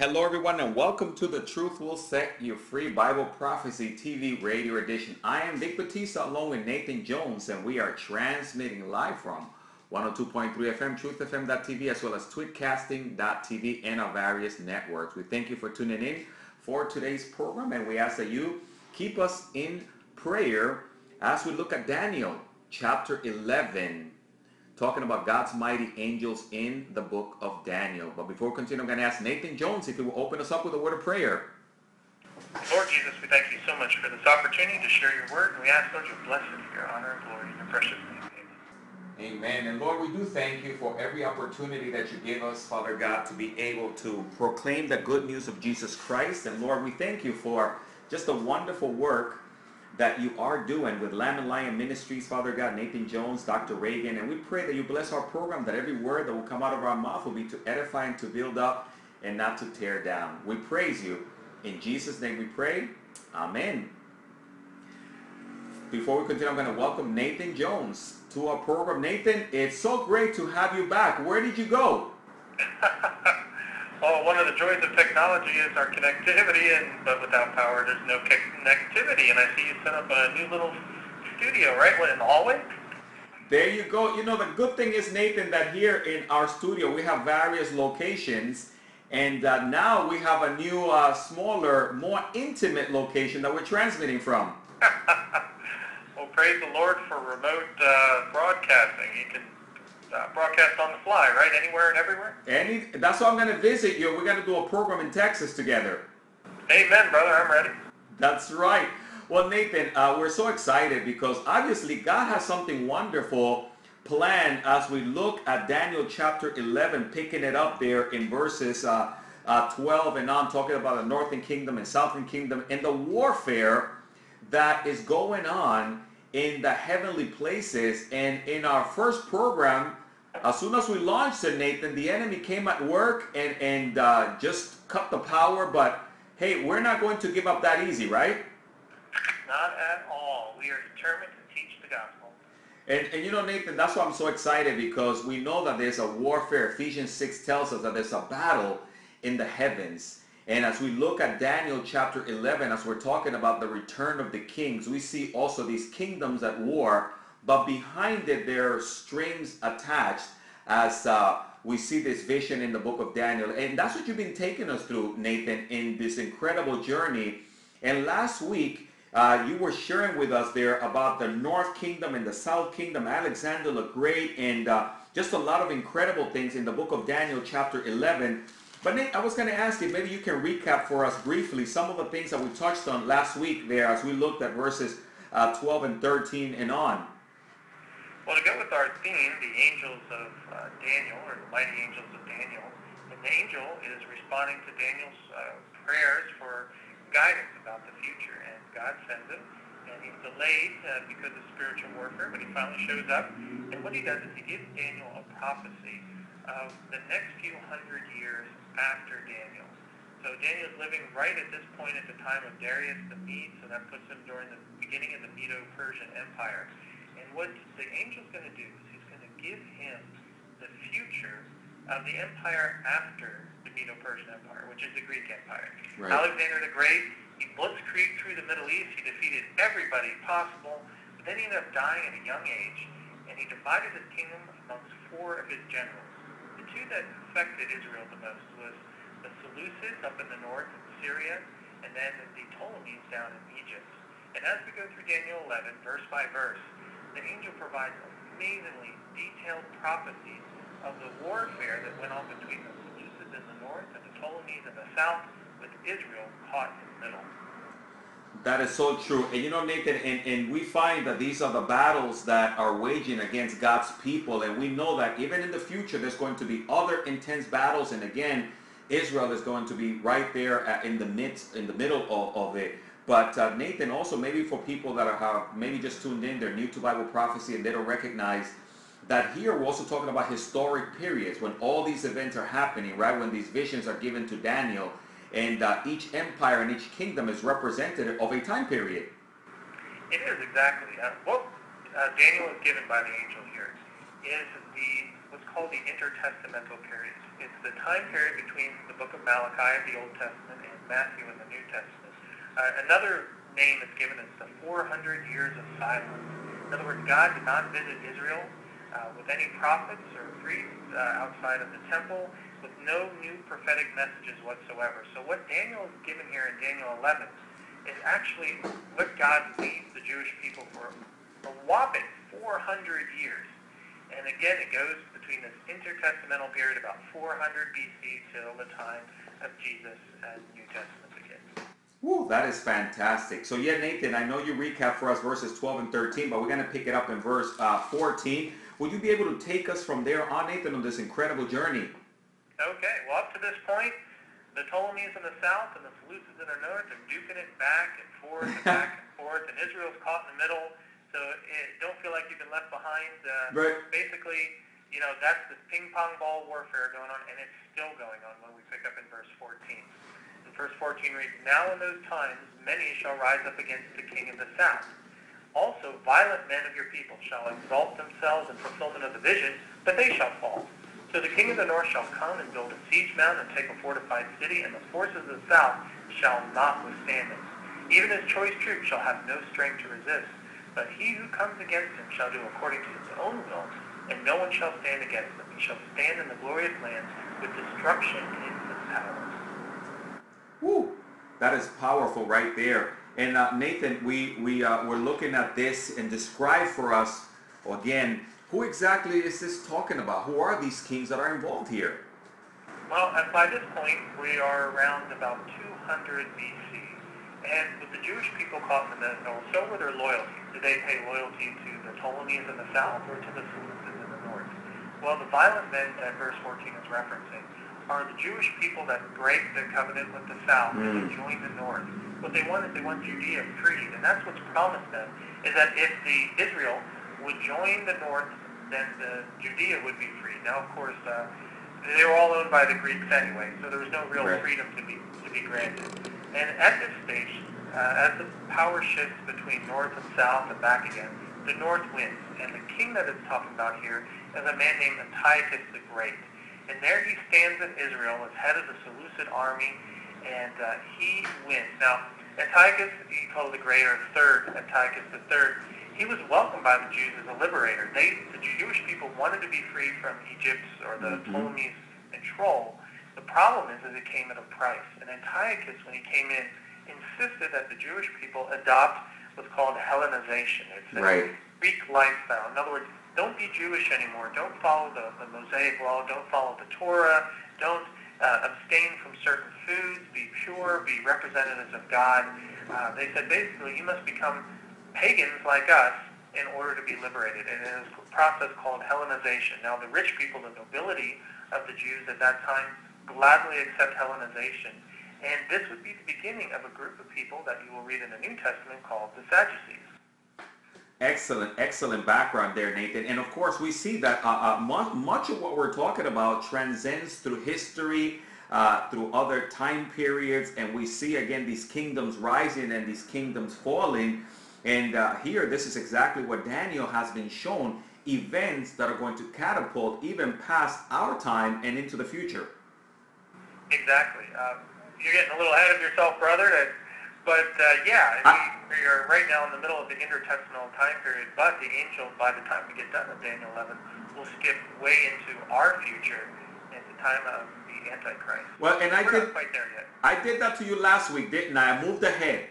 Hello, everyone, and welcome to the Truth Will Set You Free Bible Prophecy TV Radio Edition. I am Vic Batista along with Nathan Jones, and we are transmitting live from 102.3 FM, truthfm.tv, as well as tweetcasting.tv and our various networks. We thank you for tuning in for today's program, and we ask that you keep us in prayer as we look at Daniel chapter 11 talking about God's mighty angels in the book of Daniel. But before we continue, I'm going to ask Nathan Jones if he will open us up with a word of prayer. Lord Jesus, we thank you so much for this opportunity to share your word, and we ask, Lord, you bless it for your honor and glory in your precious name. Amen. Amen. And Lord, we do thank you for every opportunity that you give us, Father God, to be able to proclaim the good news of Jesus Christ. And Lord, we thank you for just the wonderful work that you are doing with Lamb and Lion Ministries, Father God, Nathan Jones, Dr. Reagan, and we pray that you bless our program, that every word that will come out of our mouth will be to edify and to build up and not to tear down. We praise you. In Jesus' name we pray. Amen. Before we continue, I'm going to welcome Nathan Jones to our program. Nathan, it's so great to have you back. Where did you go? well, one of the joys of technology is our connectivity, and but without power, there's no connectivity. And I see you set up a new little studio, right? What, in the hallway? There you go. You know, the good thing is, Nathan, that here in our studio, we have various locations. And uh, now we have a new, uh, smaller, more intimate location that we're transmitting from. well, praise the Lord for remote uh, broadcasting. You can uh, broadcast on the fly, right? Anywhere and everywhere? Any, that's why I'm going to visit you. We're going to do a program in Texas together. Amen, brother. I'm ready. That's right. Well, Nathan, uh, we're so excited because obviously God has something wonderful planned as we look at Daniel chapter 11, picking it up there in verses uh, uh, 12 and on, talking about the northern kingdom and southern kingdom and the warfare that is going on in the heavenly places. And in our first program, as soon as we launched it, Nathan, the enemy came at work and, and uh, just cut the power. But hey, we're not going to give up that easy, right? Not at all. We are determined to teach the gospel. And, and you know, Nathan, that's why I'm so excited because we know that there's a warfare. Ephesians 6 tells us that there's a battle in the heavens. And as we look at Daniel chapter 11, as we're talking about the return of the kings, we see also these kingdoms at war but behind it there are strings attached as uh, we see this vision in the book of Daniel. And that's what you've been taking us through, Nathan, in this incredible journey. And last week, uh, you were sharing with us there about the North Kingdom and the South Kingdom, Alexander the Great, and uh, just a lot of incredible things in the book of Daniel chapter 11. But Nate, I was going to ask you, maybe you can recap for us briefly some of the things that we touched on last week there as we looked at verses uh, 12 and 13 and on. Well, to go with our theme, the angels of uh, Daniel, or the mighty angels of Daniel, an angel is responding to Daniel's uh, prayers for guidance about the future, and God sends him, and he's delayed uh, because of spiritual warfare, but he finally shows up, and what he does is he gives Daniel a prophecy of the next few hundred years after Daniel. So Daniel's living right at this point at the time of Darius the Mede, so that puts him during the beginning of the Medo-Persian Empire what the angel's going to do is he's going to give him the future of the empire after the Medo-Persian Empire, which is the Greek Empire. Right. Alexander the Great, he blitzkrieged through the Middle East. He defeated everybody possible, but then he ended up dying at a young age, and he divided his kingdom amongst four of his generals. The two that affected Israel the most was the Seleucids up in the north in Syria, and then the Ptolemies down in Egypt. And as we go through Daniel 11, verse by verse, the angel provides amazingly detailed prophecies of the warfare that went on between the Seleucids in the north and the Ptolemies in the south, with Israel caught in the middle. That is so true. And you know, Nathan, and, and we find that these are the battles that are waging against God's people. And we know that even in the future, there's going to be other intense battles. And again, Israel is going to be right there in the midst, in the middle of, of it. But uh, Nathan, also maybe for people that are maybe just tuned in, they're new to Bible prophecy and they don't recognize that here we're also talking about historic periods when all these events are happening, right? When these visions are given to Daniel, and uh, each empire and each kingdom is representative of a time period. It is exactly. Uh, what uh, Daniel is given by the angel here is the what's called the intertestamental period. It's the time period between the book of Malachi the Old Testament and Matthew in the New Testament. Uh, another name that's given is the 400 years of silence. In other words, God did not visit Israel uh, with any prophets or priests uh, outside of the temple, with no new prophetic messages whatsoever. So what Daniel is given here in Daniel 11 is actually what God leads the Jewish people for a whopping 400 years. And again, it goes between this intertestamental period, about 400 BC, till the time of Jesus and New Testament. Woo, that is fantastic. So yeah, Nathan, I know you recap for us verses 12 and 13, but we're going to pick it up in verse uh, 14. Will you be able to take us from there on, Nathan, on this incredible journey? Okay, well, up to this point, the Ptolemies in the south and the Seleucids in the north are duking it back and forth and back and forth, and Israel's caught in the middle. So it, don't feel like you've been left behind. Uh, right. Basically, you know, that's this ping pong ball warfare going on, and it's still going on when we pick up in verse 14. Verse 14 reads, Now in those times many shall rise up against the king of the south. Also violent men of your people shall exalt themselves in fulfillment of the vision, but they shall fall. So the king of the north shall come and build a siege mound and take a fortified city, and the forces of the south shall not withstand it. Even his choice troops shall have no strength to resist. But he who comes against him shall do according to his own will, and no one shall stand against him. He shall stand in the glorious land with destruction in his palace. Woo! That is powerful right there. And uh, Nathan, we, we, uh, we're looking at this and describe for us, again, who exactly is this talking about? Who are these kings that are involved here? Well, by this point, we are around about 200 BC. And with the Jewish people caught in the middle, so were their loyalties. Did they pay loyalty to the Ptolemies in the south or to the Seleucids in the north? Well, the violent men that verse 14 is referencing are the Jewish people that break the covenant with the south mm. and join the north. What they want is they want Judea freed, and that's what's promised them, is that if the Israel would join the north, then the Judea would be freed. Now, of course, uh, they were all owned by the Greeks anyway, so there was no real right. freedom to be to be granted. And at this stage, uh, as the power shifts between north and south and back again, the north wins. And the king that it's talking about here is a man named Antiochus the Great. And there he stands in Israel as head of the Seleucid army, and uh, he wins. Now, Antiochus, he called the Great, or third, Antiochus the third, he was welcomed by the Jews as a liberator. They, the Jewish people, wanted to be free from Egypt's or the mm-hmm. Ptolemies' control. The problem is that it came at a price. And Antiochus, when he came in, insisted that the Jewish people adopt what's called Hellenization. It's a right. Greek lifestyle. In other words, don't be Jewish anymore. Don't follow the, the Mosaic law. Don't follow the Torah. Don't uh, abstain from certain foods. Be pure. Be representatives of God. Uh, they said basically you must become pagans like us in order to be liberated. And it is a process called Hellenization. Now the rich people, the nobility of the Jews at that time, gladly accept Hellenization and this would be the beginning of a group of people that you will read in the New Testament called the Sadducees. Excellent, excellent background there, Nathan. And of course, we see that uh, uh, much, much of what we're talking about transcends through history, uh, through other time periods, and we see again these kingdoms rising and these kingdoms falling. And uh, here, this is exactly what Daniel has been shown, events that are going to catapult even past our time and into the future. Exactly. Um, you're getting a little ahead of yourself, brother. But uh, yeah, we, we are right now in the middle of the intertestamental time period. But the angel, by the time we get done with Daniel 11, will skip way into our future in the time of the Antichrist. Well, and I We're did. Not quite there yet. I did that to you last week, didn't I? I moved ahead.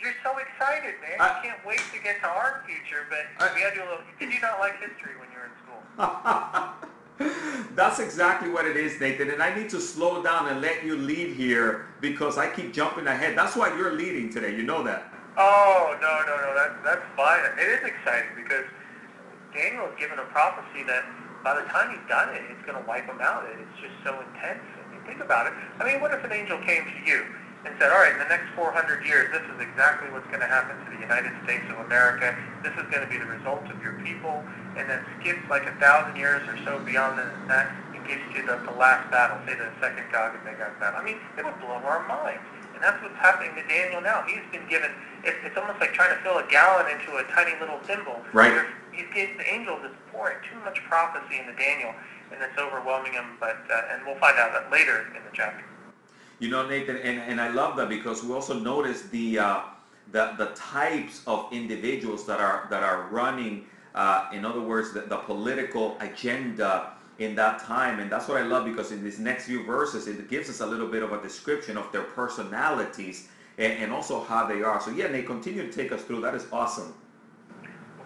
You're so excited, man. I, you can't wait to get to our future. But I, we had to do a little. Did you not like history when you were in school? That's exactly what it is, Nathan. And I need to slow down and let you lead here because I keep jumping ahead. That's why you're leading today. You know that. Oh, no, no, no. That, that's fine. It is exciting because Daniel is given a prophecy that by the time he's done it, it's going to wipe him out. It's just so intense. I mean, think about it. I mean, what if an angel came to you and said, all right, in the next 400 years, this is exactly what's going to happen to the United States of America. This is going to be the result of your people. And then skips like a thousand years or so beyond that and gives you the, the last battle, say the second Gog and Magog battle. I mean, it would blow our minds. And that's what's happening to Daniel now. He's been given, it, it's almost like trying to fill a gallon into a tiny little thimble. Right. He's given the angel this pouring too much prophecy into Daniel, and it's overwhelming him. But uh, and we'll find out that later in the chapter. You know, Nathan, and, and I love that because we also notice the uh, the the types of individuals that are that are running. Uh, in other words, the, the political agenda in that time, and that's what I love because in these next few verses, it gives us a little bit of a description of their personalities and, and also how they are. So yeah, and they continue to take us through. That is awesome.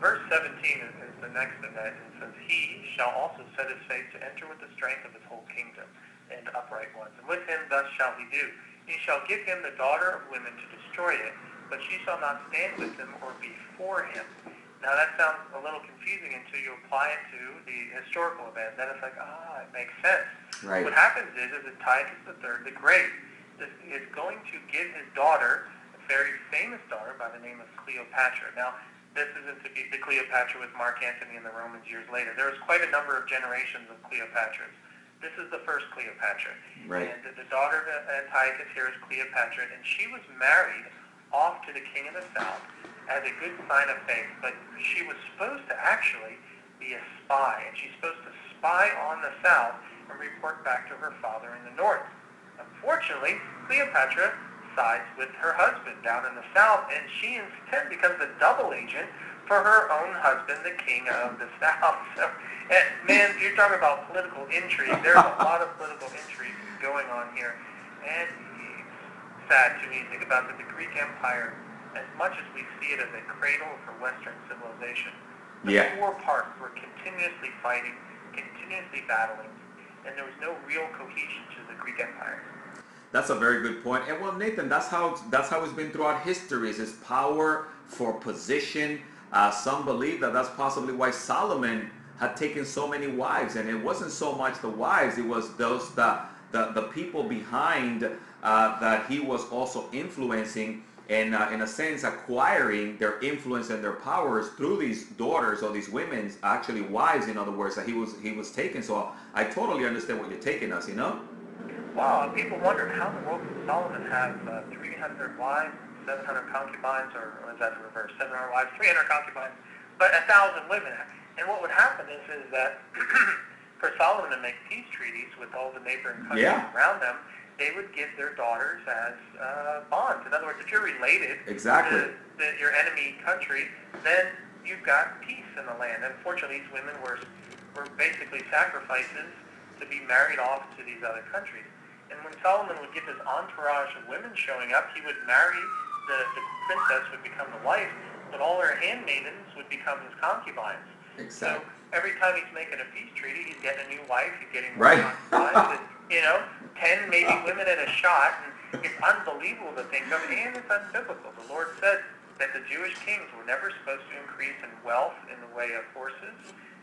Verse 17 is, is the next that. It says, He shall also set his face to enter with the strength of his whole kingdom and upright ones. And with him thus shall he do. He shall give him the daughter of women to destroy it, but she shall not stand with him or be for him. Now that sounds a little confusing until you apply it to the historical event. Then it's like, ah, it makes sense. Right. What happens is, is that Antiochus III the Great is, going to give his daughter, a very famous daughter by the name of Cleopatra. Now, this isn't to be the Cleopatra with Mark Antony and the Romans years later. There was quite a number of generations of Cleopatras. This is the first Cleopatra. Right. And the, the daughter of Antiochus here is Cleopatra, and she was married off to the king of the south as a good sign of faith, but she was supposed to actually be a spy, and she's supposed to spy on the south and report back to her father in the north. Unfortunately, Cleopatra sides with her husband down in the south, and she instead becomes a double agent for her own husband, the king of the south. So, and man, you're talking about political intrigue. There's a lot of political intrigue going on here, and it's sad to me. Think about that the Greek Empire as much as we see it as a cradle for Western civilization, the Yeah. four parts were continuously fighting, continuously battling, and there was no real cohesion to the Greek Empire. That's a very good point. And well, Nathan, that's how that's how it's been throughout history. Is this power for position? Uh, some believe that that's possibly why Solomon had taken so many wives, and it wasn't so much the wives; it was those the the, the people behind uh, that he was also influencing and uh, in a sense acquiring their influence and their powers through these daughters or these women's actually wives in other words that he was he was taking so i totally understand what you're taking us you know Wow, and people wonder how in the world could Solomon have uh, 300 wives, 700 concubines, or or is that the reverse? 700 wives, 300 concubines, but a thousand women. And what would happen is, is that for Solomon to make peace treaties with all the neighboring countries Yeah. around them, they would give their daughters as uh, bonds. In other words, if you're related Exactly. to the, your enemy country, then you've got peace in the land. Unfortunately, these women were were basically sacrifices to be married off to these other countries. And when Solomon would get this entourage of women showing up, he would marry the, the princess would become the wife, but all her handmaidens would become his concubines. Exactly. So every time he's making a peace treaty, he's getting a new wife, he's getting more Right. and, you know, ten maybe women at a shot, and it's unbelievable to think of, and it's unbiblical. The Lord said that the Jewish kings were never supposed to increase in wealth in the way of horses,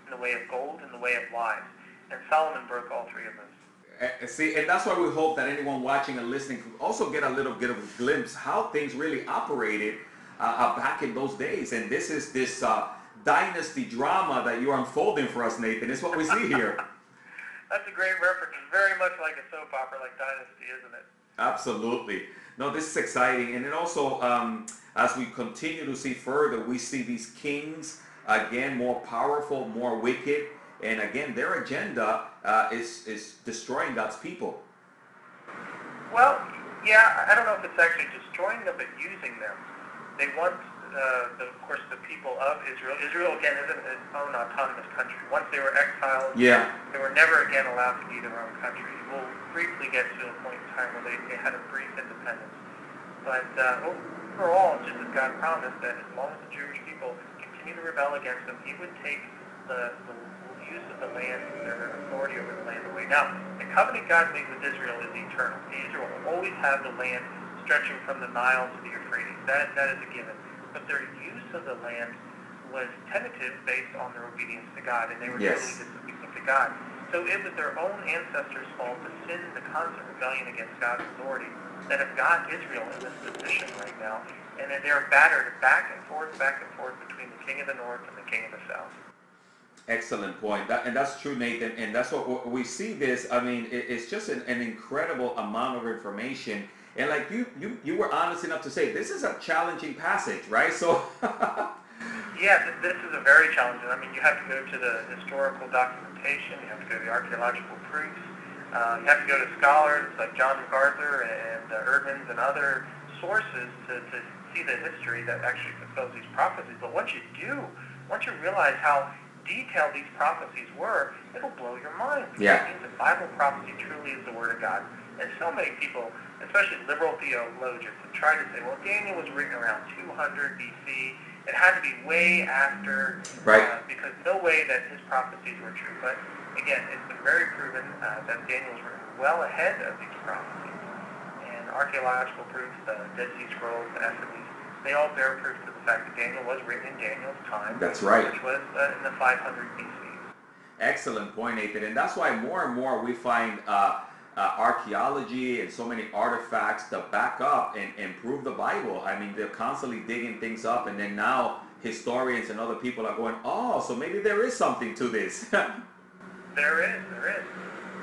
in the way of gold, in the way of wives. And Solomon broke all three of those. Uh, See, and that's why we hope that anyone watching and listening can also get a little bit of a glimpse how things really operated uh, uh, back in those days. And this is this uh, dynasty drama that you're unfolding for us, Nathan. It's what we see here. That's a great reference. It's very much like a soap opera, like Dynasty, isn't it? Absolutely. No, this is exciting. And then also, um, as we continue to see further, we see these kings, again, more powerful, more wicked. And again, their agenda uh, is, is destroying God's people. Well, yeah, I don't know if it's actually destroying them, but using them. They want, uh, the, of course, the people of Israel. Israel, again, isn't its own autonomous country. Once they were exiled, Yeah. they were never again allowed to be their own country. We'll briefly get to a point in time where they, they had a brief independence. But uh, overall, just as God promised that as long as the Jewish people continue to rebel against him, he would take the, the use of the land, and their authority over the land away. Now, the covenant God made with Israel is eternal. Israel will always have the land stretching from the Nile to the Euphrates. That, that is a given. But their use of the land was tentative based on their obedience to God, and they were Yes. totally disobedient to God. So it was their own ancestors' fault to sin, the constant rebellion against God's authority, that have got Israel in this position right now, and that they're battered back and forth, back and forth between the king of the north and the king of the south. Excellent point. That, and that's true, Nathan. And that's what what we see this. I mean, it, it's just an, an incredible amount of information. And like you, you, you were honest enough to say this is a challenging passage, right? So Yeah, this is a very challenging. I mean, you have to go to the historical documentation. You have to go to the archaeological proofs. Uh, you have to go to scholars like John MacArthur and uh, Eerdmans and other sources to, to see the history that actually fulfills these prophecies. But once you do, once you realize how detailed these prophecies were, it'll blow your mind. Yeah. It means that Bible prophecy truly is the Word of God. And so many people, especially liberal theologians, have tried to say, well, Daniel was written around 200 BC. It had to be way after, Right. uh, because no way that his prophecies were true. But again, it's been very proven uh, that Daniel was written well ahead of these prophecies. And archaeological proofs, the Dead Sea Scrolls, the Essenes, they all bear proof to the fact that Daniel was written in Daniel's time. That's right. Which was uh, in the 500 BC. Excellent point, Nathan. And that's why more and more we find uh, uh, archaeology and so many artifacts to back up and, and prove the Bible. I mean, they're constantly digging things up, and then now historians and other people are going, oh, so maybe there is something to this. There is, there is.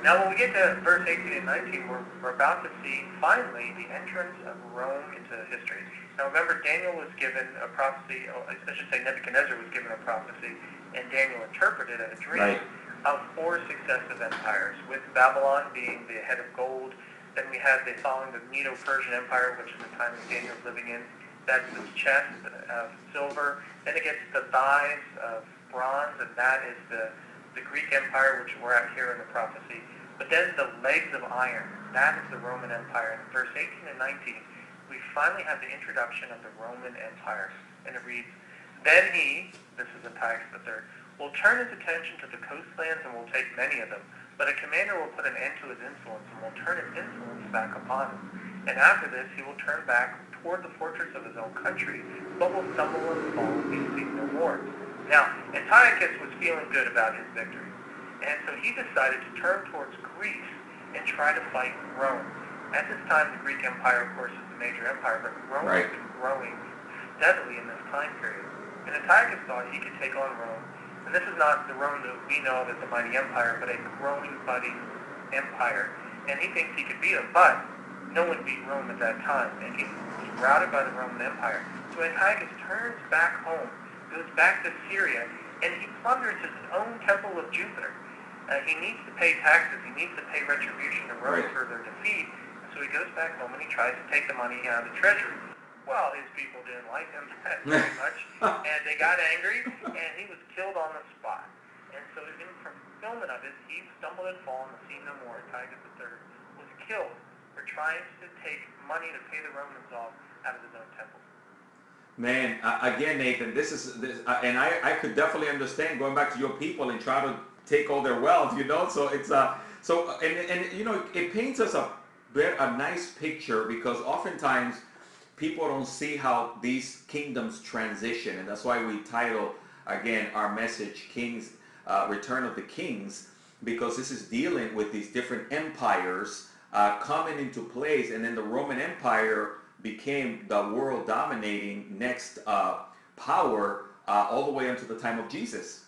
Now when we get to verse 18 and 19, we're, we're about to see finally the entrance of Rome into history. Now remember, Daniel was given a prophecy, I should say Nebuchadnezzar was given a prophecy, and Daniel interpreted a dream Right. Of four successive empires, with Babylon being the head of gold. Then we had the following the Medo-Persian Empire, which is the time that Daniel's living in. That's the chest of silver. Then it gets the thighs of bronze, and that is the the Greek Empire, which we're at here in the prophecy. But then the legs of iron, that is the Roman Empire. In verse 18 and 19, we finally have the introduction of the Roman Empire. And it reads, Then he, this is Antiochus III, will turn his attention to the coastlands and will take many of them. But a commander will put an end to his insolence and will turn his insolence back upon him. And after this, he will turn back toward the fortress of his own country, but will stumble and fall and be seen no more. Now, Antiochus was feeling good about his victory, and so he decided to turn towards Greece and try to fight Rome. At this time, the Greek Empire, of course, is the major empire, but Rome Right. has been growing steadily in this time period. And Antiochus thought he could take on Rome, and this is not the Rome that we know of as the mighty empire, but a growing, budding empire. And he thinks he could beat him, but no one beat Rome at that time, and he was routed by the Roman Empire. So Antiochus turns back home, goes back to Syria, and he plunders his own temple of Jupiter. Uh, he needs to pay taxes. He needs to pay retribution to Rome Right. for their defeat. So he goes back home and he tries to take the money out of the treasury. Well, his people didn't like him very much, and they got angry, and he was killed on the spot. And so in fulfillment of it, he stumbled and fallen and seen no more. Antiochus III was killed for trying to take money to pay the Romans off out of his own temple. Man, uh, again, Nathan, this is, this, uh, and I, I could definitely understand going back to your people and try to take all their wealth, you know. So it's uh, so and and you know, it paints us a bit a nice picture because oftentimes people don't see how these kingdoms transition, and that's why we title again our message "Kings, uh, Return of the Kings," because this is dealing with these different empires uh, coming into place, and then the Roman Empire became the world dominating next uh, power uh, all the way until the time of Jesus.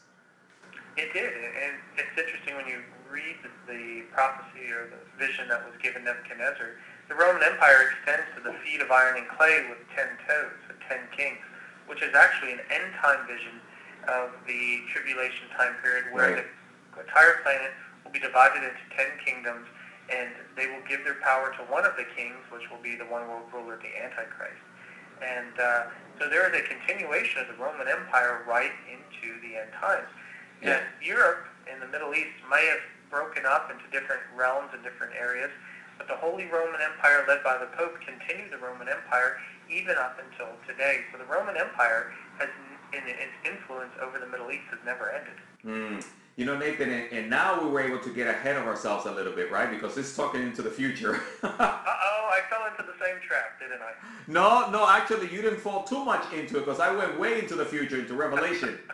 It did, and it's interesting when you read the, the prophecy or the vision that was given Nebuchadnezzar. The Roman Empire extends to the feet of iron and clay with ten toes, the ten kings, which is actually an end time vision of the tribulation time period where Right. the entire planet will be divided into ten kingdoms, and they will give their power to one of the kings, which will be the one world ruler, the Antichrist. And uh, so there is a continuation of the Roman Empire right into the end times. Yeah. And Europe and the Middle East may have broken up into different realms and different areas, but the Holy Roman Empire led by the Pope continued the Roman Empire even up until today. So the Roman Empire has, in its influence over the Middle East, has never ended. Mm. You know, Nathan, and, and now we were able to get ahead of ourselves a little bit, right? Because this is talking into the future. Uh-oh, I fell into the same trap, didn't I? no, no, actually, you didn't fall too much into it because I went way into the future, into Revelation.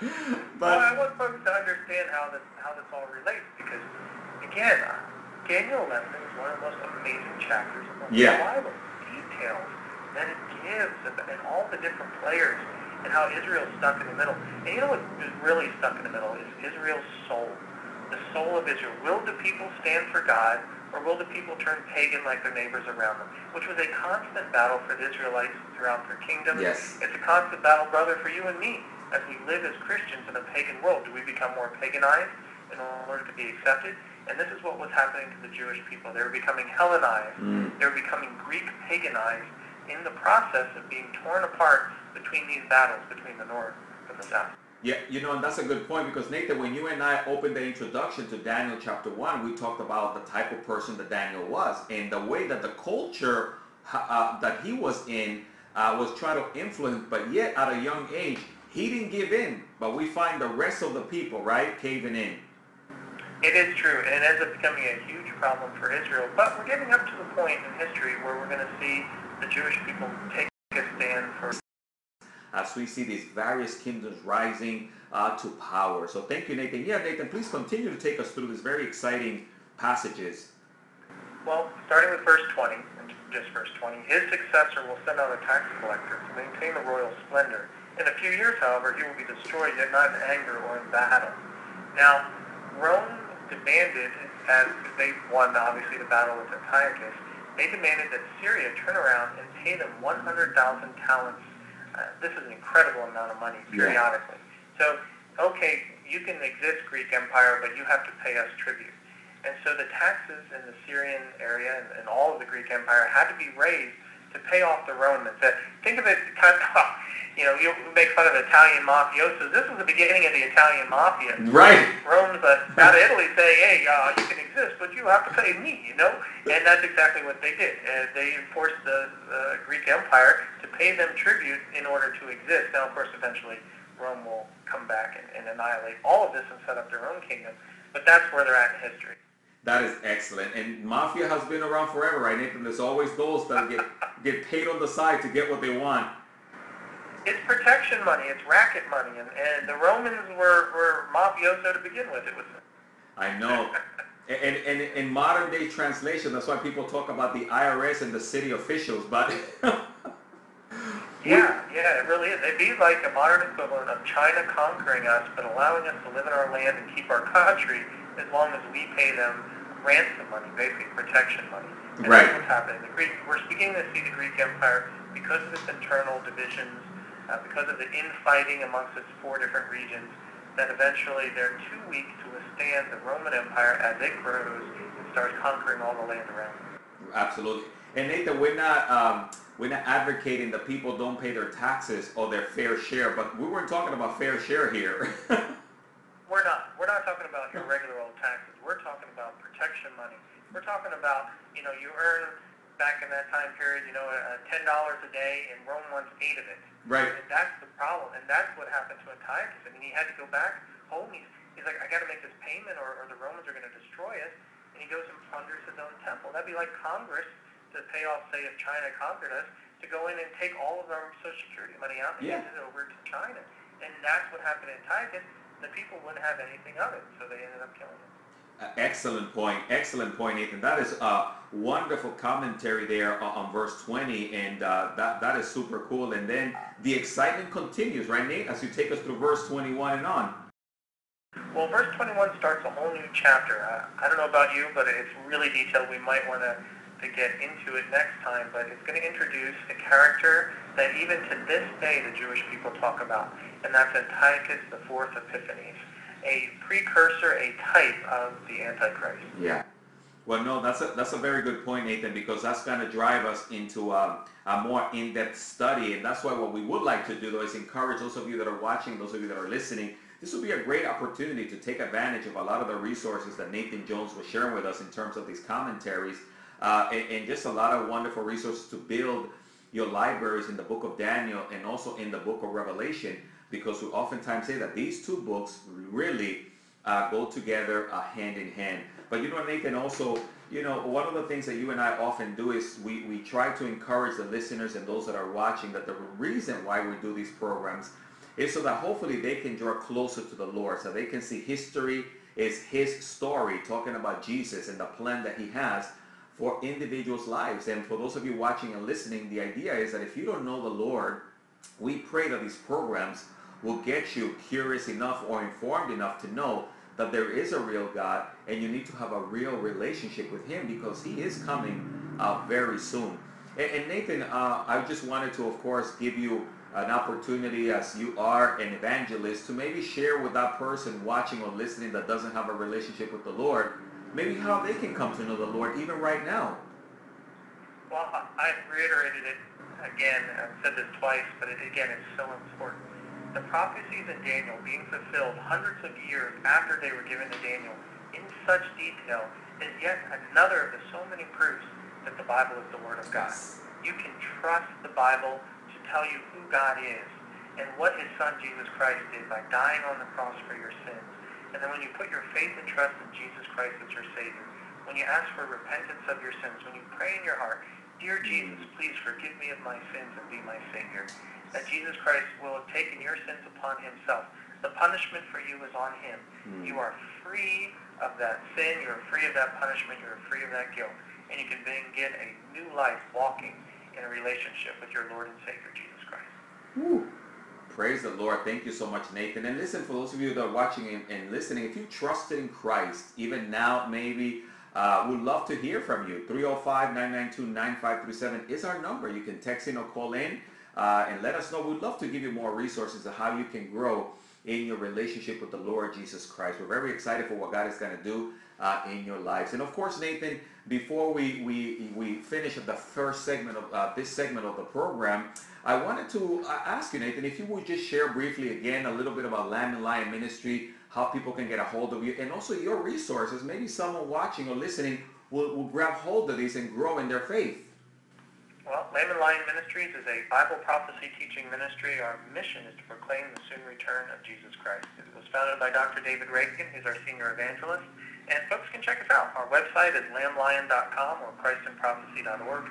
well, I want folks to understand how this how this all relates because, again, Daniel 11 is one of the most amazing chapters of the Yeah. Bible. Details that it gives and, and all the different players and how Israel's stuck in the middle. And you know what is really stuck in the middle is Israel's soul. The soul of Israel. Will the people stand for God or will the people turn pagan like their neighbors around them? Which was a constant battle for the Israelites throughout their kingdom. Yes. It's a constant battle, brother, for you and me as we live as Christians in a pagan world. Do we become more paganized in order to be accepted? And this is what was happening to the Jewish people. They were becoming Hellenized. Mm. They were becoming Greek paganized in the process of being torn apart between these battles between the north and the south. Yeah, you know, and that's a good point because Nathan, when you and I opened the introduction to Daniel chapter one, we talked about the type of person that Daniel was and the way that the culture uh, that he was in uh, was trying to influence, but yet at a young age, he didn't give in. But we find the rest of the people, right, caving in. It is true, and it ends up becoming a huge problem for Israel. But we're getting up to the point in history where we're going to see the Jewish people take a stand for as we see these various kingdoms rising uh, to power. So thank you, Nathan. Yeah, Nathan, please continue to take us through these very exciting passages. Well, starting with verse 20, just verse 20, his successor will send out a tax collector to maintain the royal splendor. In a few years, however, he will be destroyed, yet not in anger or in battle. Now, Rome demanded, as they won, obviously, the battle with Antiochus, they demanded that Syria turn around and pay them 100,000 talents uh, this is an incredible amount of money periodically. Yeah. So, okay, you can exist, Greek Empire, but you have to pay us tribute. And so the taxes in the Syrian area and, and all of the Greek Empire had to be raised to pay off the Romans. Uh, think of it kind of, you know, you make fun of Italian mafiosos. This was the beginning of the Italian mafia. Right. Rome's uh, out of Italy saying, hey, uh, you can exist, but you have to pay me, you know? And that's exactly what they did. Uh, they enforced the uh, Greek Empire to pay them tribute in order to exist. Now, of course, eventually Rome will come back and, and annihilate all of this and set up their own kingdom. But that's where they're at in history. That is excellent. And mafia has been around forever, right, Nathan? There's always those that get get paid on the side to get what they want. It's protection money. It's racket money. And, and the Romans were, were mafioso to begin with. It was. I know. and, and in modern day translation, that's why people talk about the IRS and the city officials. But yeah, yeah, it really is. It'd be like a modern equivalent of China conquering us, but allowing us to live in our land and keep our country as long as we pay them ransom money, basically protection money. And right. that's what's happening. The Greek, we're beginning to see the Greek Empire because of its internal divisions, uh, because of the infighting amongst its four different regions, that eventually they're too weak to withstand the Roman Empire as it grows and starts conquering all the land around it. Absolutely. And Nathan, we're not um, we're not advocating that people don't pay their taxes or their fair share, but we weren't talking about fair share here. we're not. We're not talking about your regular old taxes. We're talking about protection money. We're talking about, you know, you earn back in that time period, you know, uh, ten dollars a day, and Rome wants eight of it. Right. And that's the problem, and that's what happened to Antiochus. I mean, he had to go back home. He's, he's like, I got to make this payment, or, or the Romans are going to destroy us. And he goes and plunders his own temple. That'd be like Congress to pay off, say, if China conquered us, to go in and take all of our Social Security money out and yeah. hand it over to China. And that's what happened in Antiochus. The people wouldn't have anything of it, so they ended up killing him. Uh, excellent point. Excellent point, Nathan. That is a wonderful commentary there on, on verse 20, and uh, that, that is super cool. And then the excitement continues, right, Nate, as you take us through verse 21 and on. Well, verse 21 starts a whole new chapter. Uh, I don't know about you, but it's really detailed. We might want to to get into it next time, but it's going to introduce a character that even to this day the Jewish people talk about, and that's Antiochus the Fourth Epiphanes, a precursor, a type of the Antichrist. Yeah. Well, no, that's a, that's a very good point, Nathan, because that's going to drive us into um, a more in-depth study. And that's why what we would like to do, though, is encourage those of you that are watching, those of you that are listening, this will be a great opportunity to take advantage of a lot of the resources that Nathan Jones was sharing with us in terms of these commentaries uh, and, and, just a lot of wonderful resources to build your libraries in the book of Daniel and also in the book of Revelation because we oftentimes say that these two books really uh, go together uh, hand in hand. But you know, Nathan, also, you know, one of the things that you and I often do is we, we try to encourage the listeners and those that are watching that the reason why we do these programs is so that hopefully they can draw closer to the Lord, so they can see history is his story, talking about Jesus and the plan that he has for individuals' lives. And for those of you watching and listening, the idea is that if you don't know the Lord, we pray that these programs will get you curious enough or informed enough to know that there is a real God and you need to have a real relationship with him because he is coming uh, very soon. And, and Nathan, uh, I just wanted to, of course, give you an opportunity as you are an evangelist to maybe share with that person watching or listening that doesn't have a relationship with the Lord, maybe how they can come to know the Lord even right now. Well, I've reiterated it again. I've said this twice, but it, again, it's so important. The prophecies in Daniel being fulfilled hundreds of years after they were given to Daniel in such detail is yet another of the so many proofs that the Bible is the Word of God. You can trust the Bible to tell you who God is and what his son Jesus Christ did by dying on the cross for your sins. And then when you put your faith and trust in Jesus Christ as your Savior, when you ask for repentance of your sins, when you pray in your heart, Dear Jesus, please forgive me of my sins and be my Savior. That Jesus Christ will have taken your sins upon himself. The punishment for you is on him. Mm. You are free of that sin. You're free of that punishment. You're free of that guilt. And you can begin a new life walking in a relationship with your Lord and Savior, Jesus Christ. Woo. Praise the Lord. Thank you so much, Nathan. And listen, for those of you that are watching and, and listening, if you trusted in Christ, even now, maybe uh, we'd love to hear from you. 305-992-9537 is our number. You can text in or call in uh, and let us know. We'd love to give you more resources of how you can grow in your relationship with the Lord Jesus Christ. We're very excited for what God is going to do uh, in your lives. And of course, Nathan, before we, we, we finish the first segment of uh, this segment of the program, I wanted to uh, ask you, Nathan, if you would just share briefly again a little bit about Lamb and Lion Ministry, how people can get a hold of you, and also your resources. Maybe someone watching or listening will, will grab hold of these and grow in their faith. Well, Lamb and Lion Ministries is a Bible prophecy teaching ministry. Our mission is to proclaim the soon return of Jesus Christ. It was founded by Dr. David Reagan, who's our senior evangelist. And folks can check us out. Our website is lamblion.com or christandprophecy.org.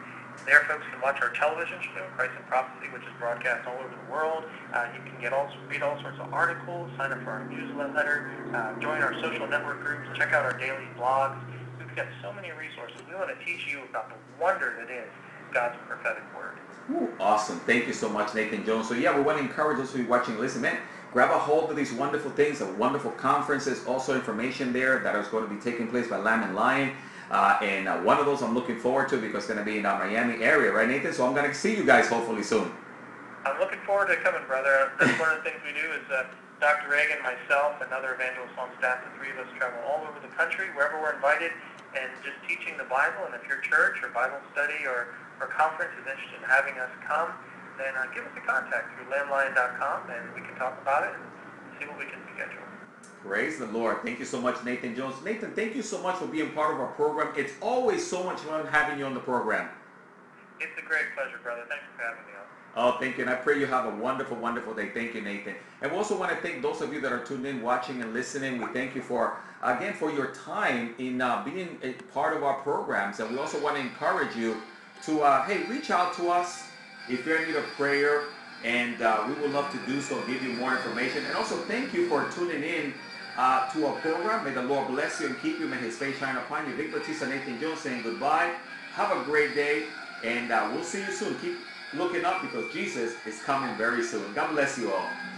There, folks can watch our television show, Christ and Prophecy, which is broadcast all over the world. Uh, you can get all, read all sorts of articles, sign up for our newsletter, uh, join our social network groups, check out our daily blogs. We've got so many resources. We want to teach you about the wonder that is God's prophetic word. Ooh, awesome. Thank you so much, Nathan Jones. So yeah, we want to encourage those who are watching and listening. Man, grab a hold of these wonderful things, the wonderful conferences, also information there that is going to be taking place by Lamb and Lion. Uh, and uh, one of those I'm looking forward to because it's going to be in our Miami area, right, Nathan? So I'm going to see you guys hopefully soon. I'm looking forward to coming, brother. That's one of the things we do is uh, Dr. Reagan, myself, and other evangelists on staff, the three of us travel all over the country, wherever we're invited, and just teaching the Bible. And if your church or Bible study or, or conference is interested in having us come, then uh, give us a contact through lamblion.com, and we can talk about it and see what we can schedule. Praise the Lord. Thank you so much, Nathan Jones. Nathan, thank you so much for being part of our program. It's always so much fun having you on the program. It's a great pleasure, brother. Thanks for having me on. Oh, thank you. And I pray you have a wonderful, wonderful day. Thank you, Nathan. And we also want to thank those of you that are tuned in, watching, and listening. We thank you for, again, for your time in uh, being a part of our programs. And we also want to encourage you to, uh, hey, reach out to us if you're in need of prayer. And uh, we would love to do so, give you more information. And also thank you for tuning in uh, to our program. May the Lord bless you and keep you. May his face shine upon you. Vic Batista, Nathan Jones saying goodbye. Have a great day. And uh, we'll see you soon. Keep looking up because Jesus is coming very soon. God bless you all.